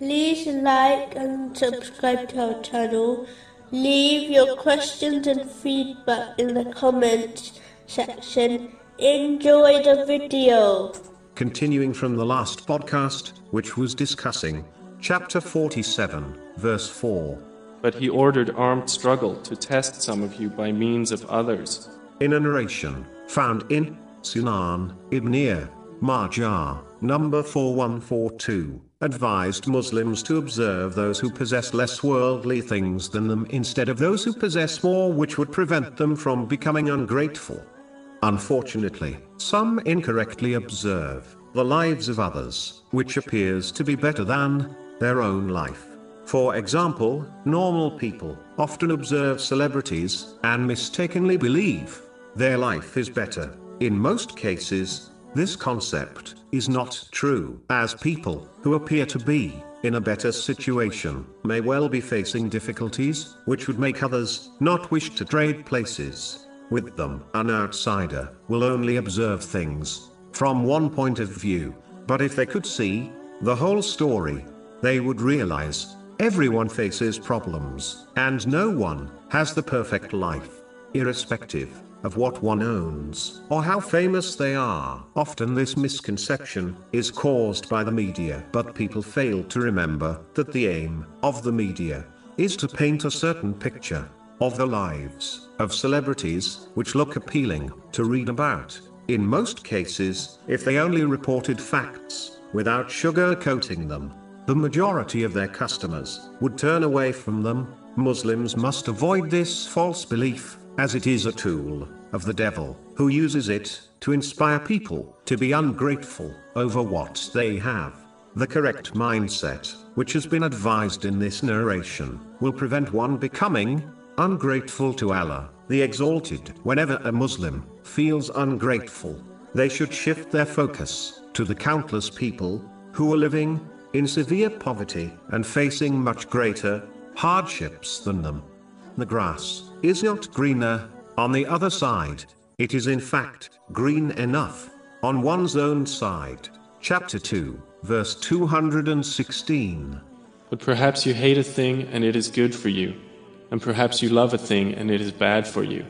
like and subscribe to our channel. Leave your questions and feedback in the comments section. Enjoy the video. Continuing from the last podcast, which was discussing chapter 47, verse 4. But he ordered armed struggle to test some of you by means of others. In a narration found in Sunan Ibn Majah, number 4142, advised Muslims to observe those who possess less worldly things than them instead of those who possess more, which would prevent them from becoming ungrateful. Unfortunately, some incorrectly observe the lives of others, which appears to be better than their own life. For example, normal people often observe celebrities and mistakenly believe their life is better. In most cases, this concept is not true, as people who appear to be in a better situation may well be facing difficulties, which would make others not wish to trade places with them. An outsider will only observe things from one point of view, but if they could see the whole story, they would realize everyone faces problems, and no one has the perfect life, irrespective of what one owns or how famous they are. Often this misconception is caused by the media, but people fail to remember that the aim of the media is to paint a certain picture of the lives of celebrities which look appealing to read about. In most cases, if they only reported facts without sugarcoating them, the majority of their customers would turn away from them. Muslims must avoid this false belief as it is a tool of the devil, who uses it to inspire people to be ungrateful over what they have. The correct mindset, which has been advised in this narration, will prevent one becoming ungrateful to Allah, the Exalted. Whenever a Muslim feels ungrateful, they should shift their focus to the countless people who are living in severe poverty and facing much greater hardships than them. The grass is not greener on the other side. It is in fact green enough on one's own side. Chapter 2, verse 216. But perhaps you hate a thing and it is good for you, and perhaps you love a thing and it is bad for you.